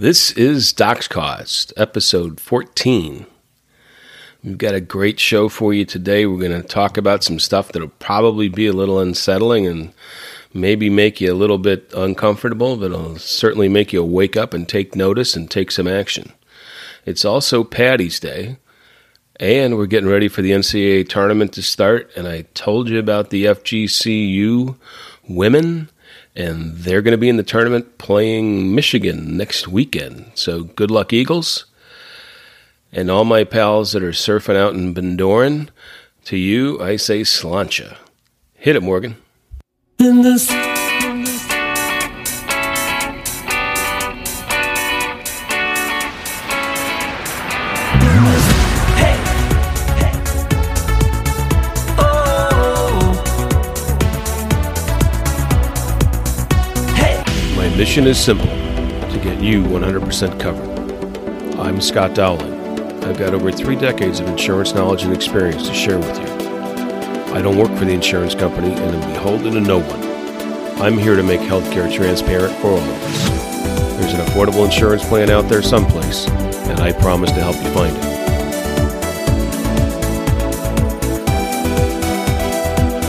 This is DoxCost, episode 14. We've got a great show for you today. We're going to talk about some stuff that'll probably be a little unsettling and maybe make you a little bit uncomfortable, but it'll certainly make you wake up and take notice and take some action. It's also Patty's Day, and we're getting ready for the NCAA tournament to start. And I told you about the FGCU women and they're going to be in the tournament playing Michigan next weekend. So good luck, Eagles. And all my pals that are surfing out in Bundoran, to you, I say sláinte. Hit it, Morgan. Mission is simple to get you 100% covered. I'm Scott Dowling. I've got over three decades of insurance knowledge and experience to share with you. I don't work for the insurance company and am beholden to no one. I'm here to make healthcare transparent for all of us. There's an affordable insurance plan out there someplace, and I promise to help you find it.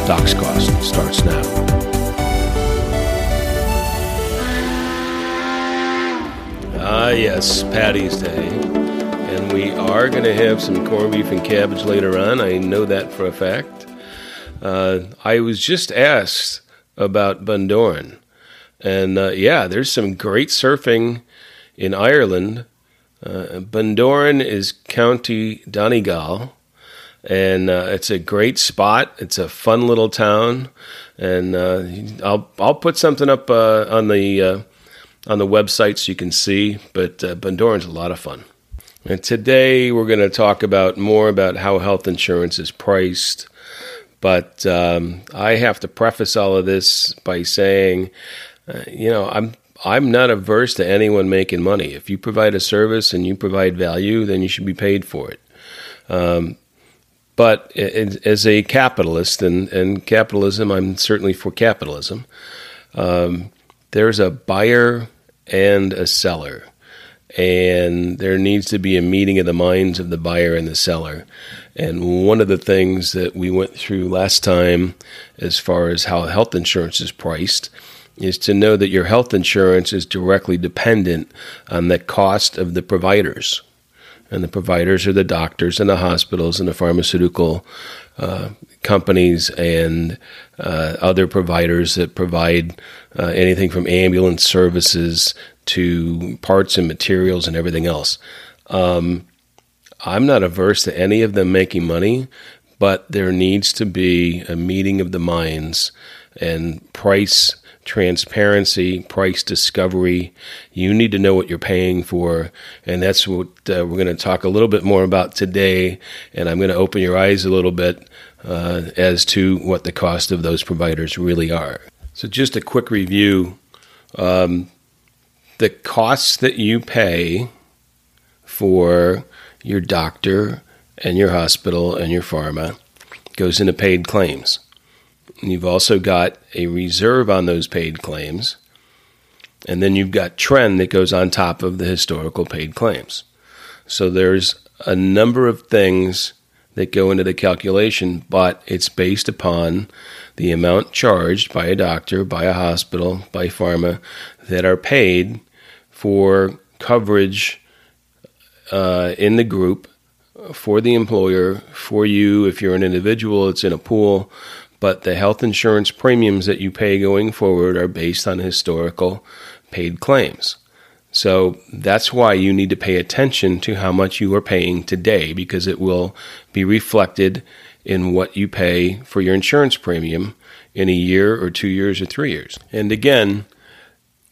Dox Cost starts now. Yes, Patty's Day. And we are going to have some corned beef and cabbage later on. I know that for a fact. Uh, I was just asked about Bundoran. And uh, yeah, there's some great surfing in Ireland. Uh, Bundoran is County Donegal. And uh, it's a great spot. It's a fun little town. And uh, I'll, I'll put something up uh, on the on the website so you can see. But uh, Bundoran's a lot of fun. And today we're going to talk about more about how health insurance is priced. But um, I have to preface all of this by saying, uh, you know, I'm I'm not averse to anyone making money. If you provide a service and you provide value, then you should be paid for it. Um, but as a capitalist, and, and capitalism, I'm certainly for capitalism. Um, there's a buyer and a seller. And there needs to be a meeting of the minds of the buyer and the seller. And one of the things that we went through last time, as far as how health insurance is priced, is to know that your health insurance is directly dependent on the cost of the providers. And the providers are the doctors and the hospitals and the pharmaceutical uh, companies and uh, other providers that provide uh, anything from ambulance services to parts and materials and everything else. Um, I'm not averse to any of them making money, but there needs to be a meeting of the minds and price transparency, price discovery. You need to know what you're paying for. And that's what uh, we're going to talk a little bit more about today. And I'm going to open your eyes a little bit uh, as to what the cost of those providers really are. So, just a quick review um, the costs that you pay for your doctor and your hospital and your pharma goes into paid claims. You've also got a reserve on those paid claims. And then you've got trend that goes on top of the historical paid claims. So there's a number of things that go into the calculation, but it's based upon the amount charged by a doctor, by a hospital, by pharma that are paid for coverage uh, in the group for the employer, for you. If you're an individual, it's in a pool but the health insurance premiums that you pay going forward are based on historical paid claims. So that's why you need to pay attention to how much you are paying today because it will be reflected in what you pay for your insurance premium in a year or two years or three years. And again,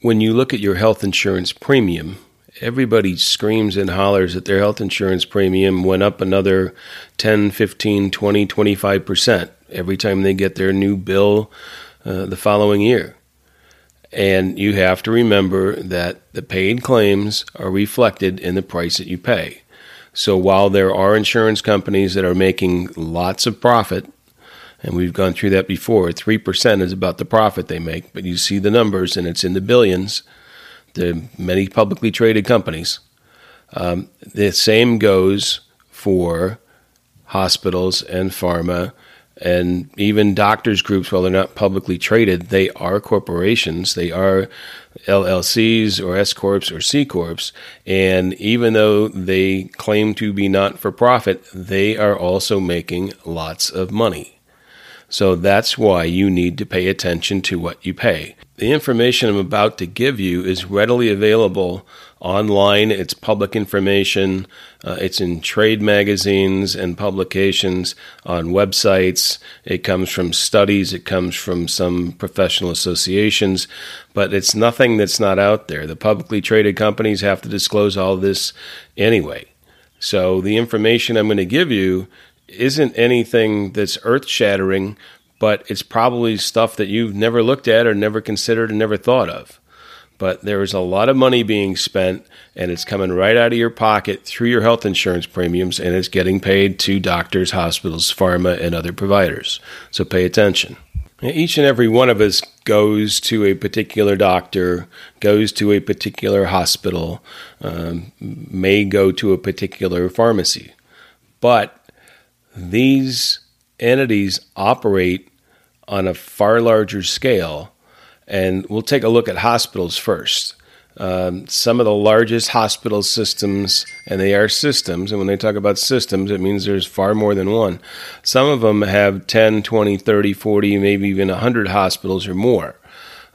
when you look at your health insurance premium, everybody screams and hollers that their health insurance premium went up another 10, 15, 20, 25% every time they get their new bill uh, the following year. And you have to remember that the paid claims are reflected in the price that you pay. So while there are insurance companies that are making lots of profit, and we've gone through that before, 3% is about the profit they make, but you see the numbers and it's in the billions. the many publicly traded companies. Um, the same goes for hospitals and pharma and even doctors groups while they're not publicly traded they are corporations. They are llcs or s corps or c corps. And even though they claim to be not for profit they are also making lots of money so that's why you need to pay attention to what you pay the information i'm about to give you is readily available online. It's public information. Uh, it's in trade magazines and publications, on websites. It comes from studies. It comes from some professional associations, but it's nothing that's not out there. The publicly traded companies have to disclose all this anyway. So the information I'm going to give you isn't anything that's earth shattering, but it's probably stuff that you've never looked at or never considered and never thought of but there is a lot of money being spent and it's coming right out of your pocket through your health insurance premiums and it's getting paid to doctors, hospitals, pharma, and other providers. So pay attention. Each and every one of us goes to a particular doctor, goes to a particular hospital, um, may go to a particular pharmacy. But these entities operate on a far larger scale and we'll take a look at hospitals first. Um, some of the largest hospital systems, and they are systems, and when they talk about systems, it means there's far more than one. Some of them have 10, 20, 30, 40, maybe even 100 hospitals or more.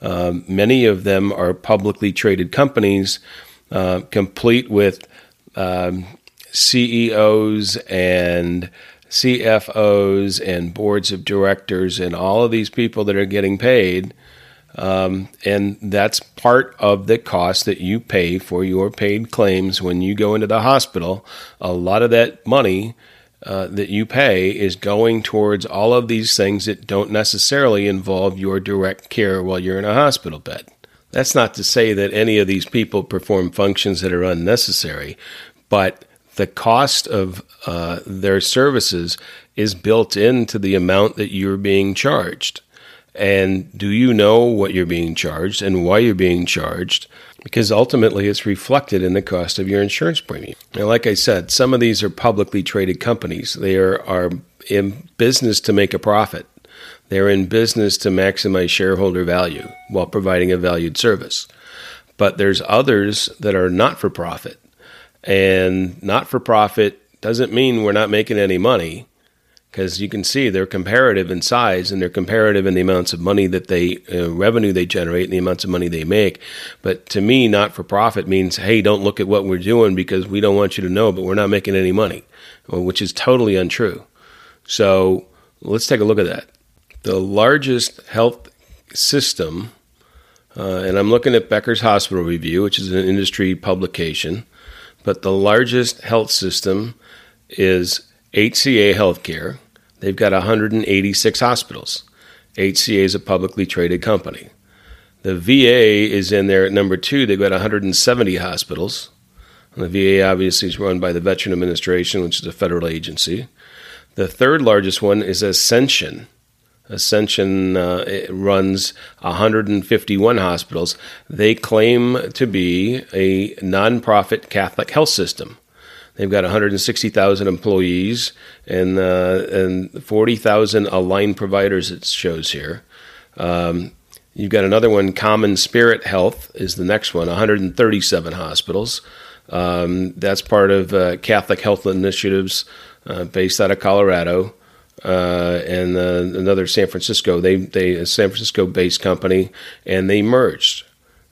Um, many of them are publicly traded companies, uh, complete with um, CEOs and CFOs and boards of directors and all of these people that are getting paid um, and that's part of the cost that you pay for your paid claims when you go into the hospital. A lot of that money uh, that you pay is going towards all of these things that don't necessarily involve your direct care while you're in a hospital bed. That's not to say that any of these people perform functions that are unnecessary, but the cost of uh, their services is built into the amount that you're being charged. And do you know what you're being charged and why you're being charged? Because ultimately it's reflected in the cost of your insurance premium. Now, like I said, some of these are publicly traded companies. They are, are in business to make a profit. They're in business to maximize shareholder value while providing a valued service. But there's others that are not for profit. And not for profit doesn't mean we're not making any money because you can see they're comparative in size and they're comparative in the amounts of money that they uh, revenue they generate and the amounts of money they make. But to me, not for profit means hey, don't look at what we're doing because we don't want you to know, but we're not making any money, which is totally untrue. So let's take a look at that. The largest health system, uh, and I'm looking at Becker's Hospital Review, which is an industry publication, but the largest health system is HCA Healthcare They've got 186 hospitals. HCA is a publicly traded company. The VA is in there at number two. They've got 170 hospitals. And the VA obviously is run by the Veteran Administration, which is a federal agency. The third largest one is Ascension. Ascension uh, runs 151 hospitals. They claim to be a nonprofit Catholic health system. They've got 160,000 employees and uh, and 40,000 aligned providers. It shows here. Um, you've got another one. CommonSpirit Health is the next one. 137 hospitals. Um, that's part of uh, Catholic Health Initiatives, uh, based out of Colorado. Uh, and uh, another San Francisco. They they a San Francisco based company, and they merged.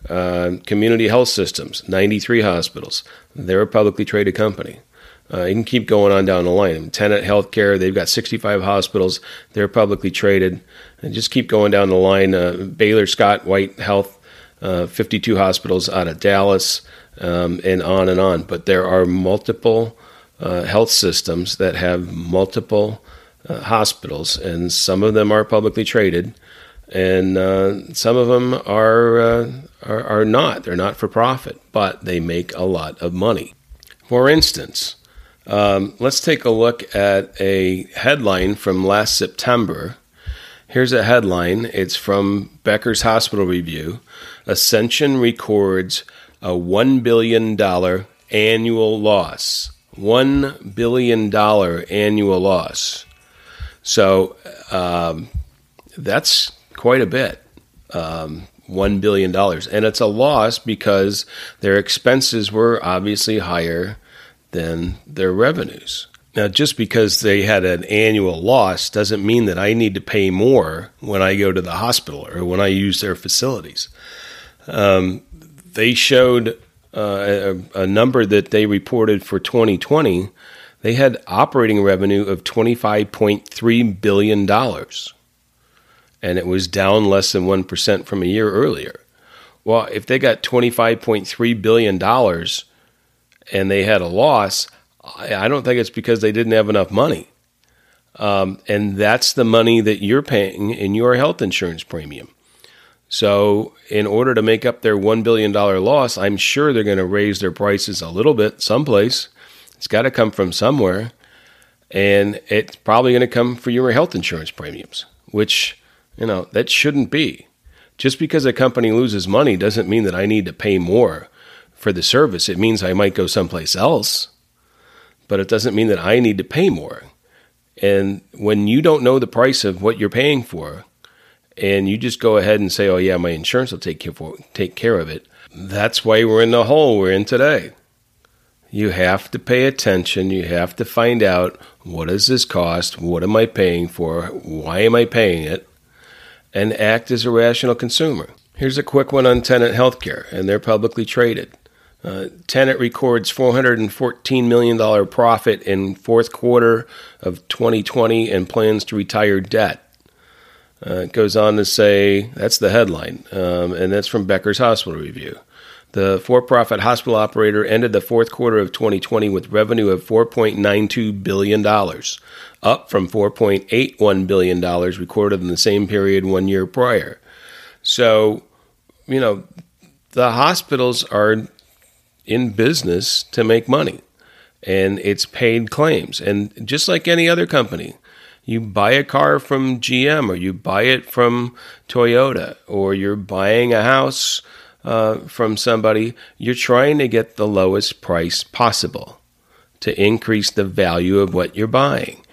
Uh, community health systems, 93 hospitals. They're a publicly traded company. Uh, you can keep going on down the line. Tenet Healthcare, they've got 65 hospitals. They're publicly traded. And just keep going down the line. Uh, Baylor Scott White Health, uh, 52 hospitals out of Dallas, um, and on and on. But there are multiple uh, health systems that have multiple uh, hospitals, and some of them are publicly traded and uh, some of them are, uh, are, are not. They're not for profit, but they make a lot of money. For instance, um, let's take a look at a headline from last September. Here's a headline. It's from Becker's Hospital Review. Ascension records a $1 billion annual loss. $1 billion annual loss. So um, that's quite a bit. Um, $1 billion. And it's a loss because their expenses were obviously higher than their revenues. Now, just because they had an annual loss doesn't mean that I need to pay more when I go to the hospital or when I use their facilities. Um, they showed uh, a, a number that they reported for 2020. They had operating revenue of $25.3 billion, and it was down less than 1% from a year earlier. Well, if they got $25.3 billion and they had a loss, I don't think it's because they didn't have enough money. Um, and that's the money that you're paying in your health insurance premium. So, in order to make up their $1 billion loss, I'm sure they're going to raise their prices a little bit someplace. It's got to come from somewhere. And it's probably going to come for your health insurance premiums, which, you know, that shouldn't be. Just because a company loses money doesn't mean that I need to pay more for the service. It means I might go someplace else but it doesn't mean that I need to pay more. And when you don't know the price of what you're paying for, and you just go ahead and say, "Oh yeah, my insurance will take care for, take care of it," that's why we're in the hole we're in today. You have to pay attention. You have to find out what does this cost? What am I paying for? Why am I paying it? And act as a rational consumer. Here's a quick one on Tenet Healthcare, and they're publicly traded. Uh, Tenet records $414 million profit in fourth quarter of 2020 and plans to retire debt. Uh, it goes on to say that's the headline, um, and that's from Becker's Hospital Review. The for profit hospital operator ended the fourth quarter of 2020 with revenue of $4.92 billion, up from $4.81 billion recorded in the same period one year prior. So, you know, the hospitals are in business to make money, and it's paid claims. And just like any other company, you buy a car from GM or you buy it from Toyota or you're buying a house uh, from somebody, you're trying to get the lowest price possible to increase the value of what you're buying.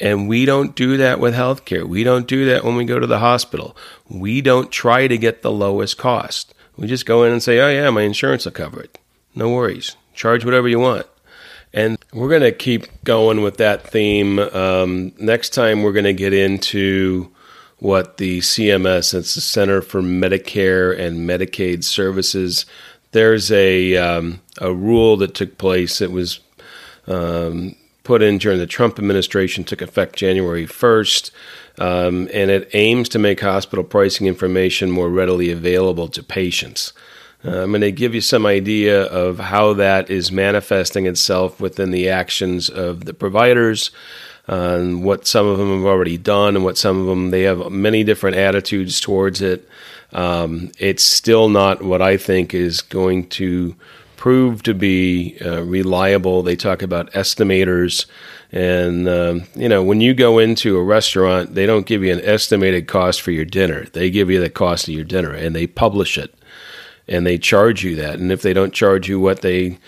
And we don't do that with healthcare. We don't do that when we go to the hospital. We don't try to get the lowest cost. We just go in and say, oh, yeah, my insurance will cover it. No worries. Charge whatever you want. And we're going to keep going with that theme. Um, next time, we're going to get into what the CMS, it's the Center for Medicare and Medicaid Services, there's a, um, a rule that took place that was um, put in during the Trump administration, took effect January 1st. Um, and it aims to make hospital pricing information more readily available to patients. I'm going to give you some idea of how that is manifesting itself within the actions of the providers, uh, and what some of them have already done, and what some of them they have many different attitudes towards it. Um, it's still not what I think is going to prove to be uh, reliable. They talk about estimators. And, um, you know, when you go into a restaurant, they don't give you an estimated cost for your dinner. They give you the cost of your dinner and they publish it and they charge you that. And if they don't charge you what they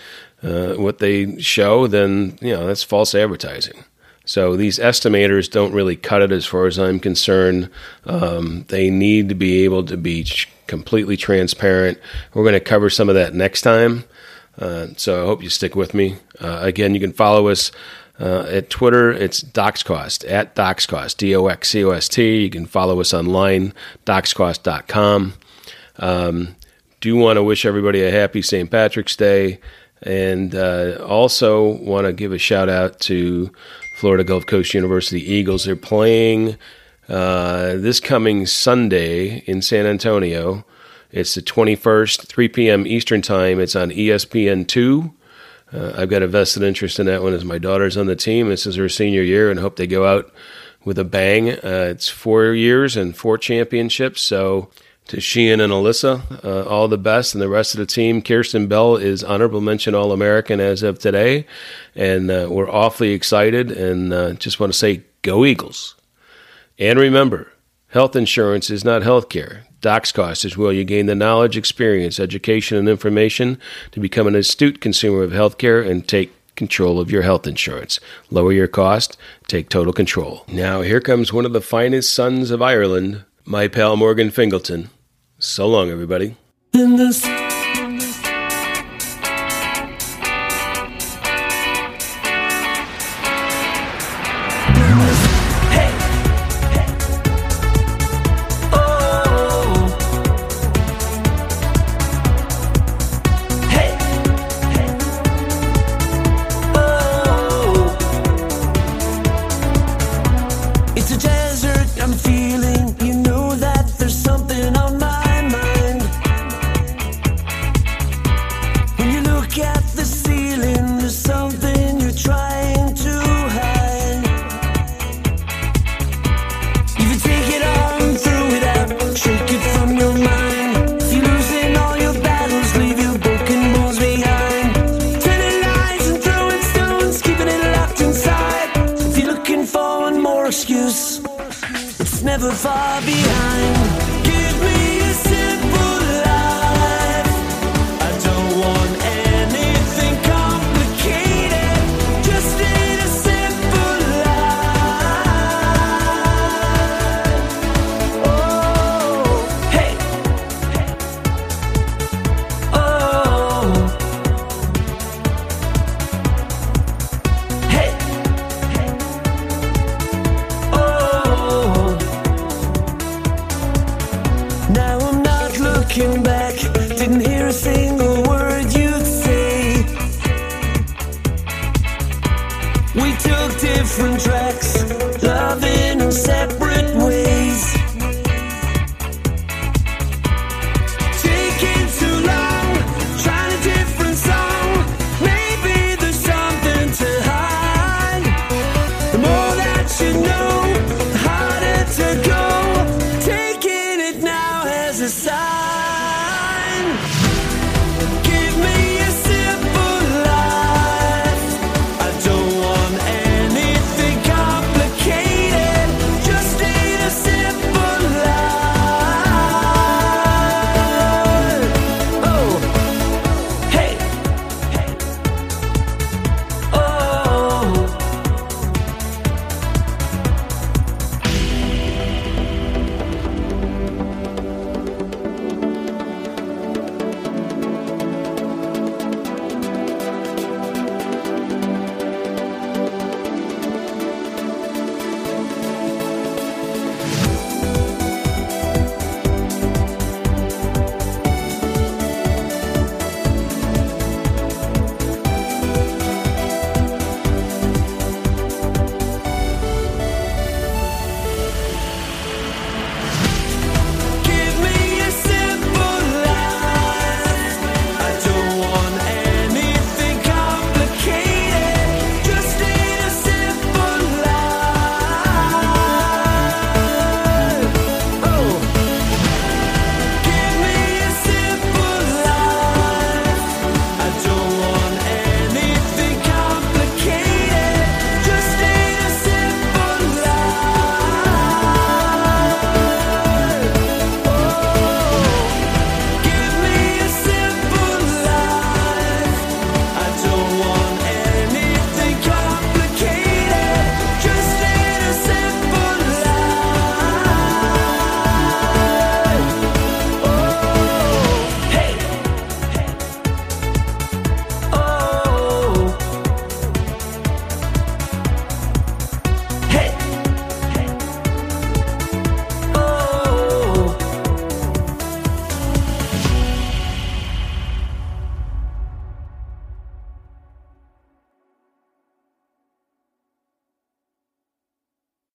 uh, what they show, then you know that's false advertising. So these estimators don't really cut it as far as I'm concerned. Um, they need to be able to be completely transparent. We're going to cover some of that next time. Uh, so I hope you stick with me. Uh, again, you can follow us uh, at Twitter. It's DoxCost, at DoxCost, D O X C O S T. You can follow us online, doxcost.com. Um, do want to wish everybody a happy St. Patrick's Day, and uh, also want to give a shout out to Florida Gulf Coast University Eagles. They're playing uh, this coming Sunday in San Antonio. It's the 21st, 3 p.m. Eastern Time. It's on ESPN2. Uh, I've got a vested interest in that one as my daughter's on the team. This is her senior year, and hope they go out with a bang. Uh, it's four years and four championships, so to Sheehan and Alyssa, uh, all the best, and the rest of the team. Kierstan Bell is honorable mention All American as of today, and uh, we're awfully excited. And uh, just want to say, go Eagles! And remember, Health insurance is not health care. Dox Cost is where you gain the knowledge, experience, education, and information to become an astute consumer of healthcare and take control of your health insurance. Lower your cost, take total control. Now, here comes one of the finest sons of Ireland, my pal Morgan Fingleton. So long, everybody.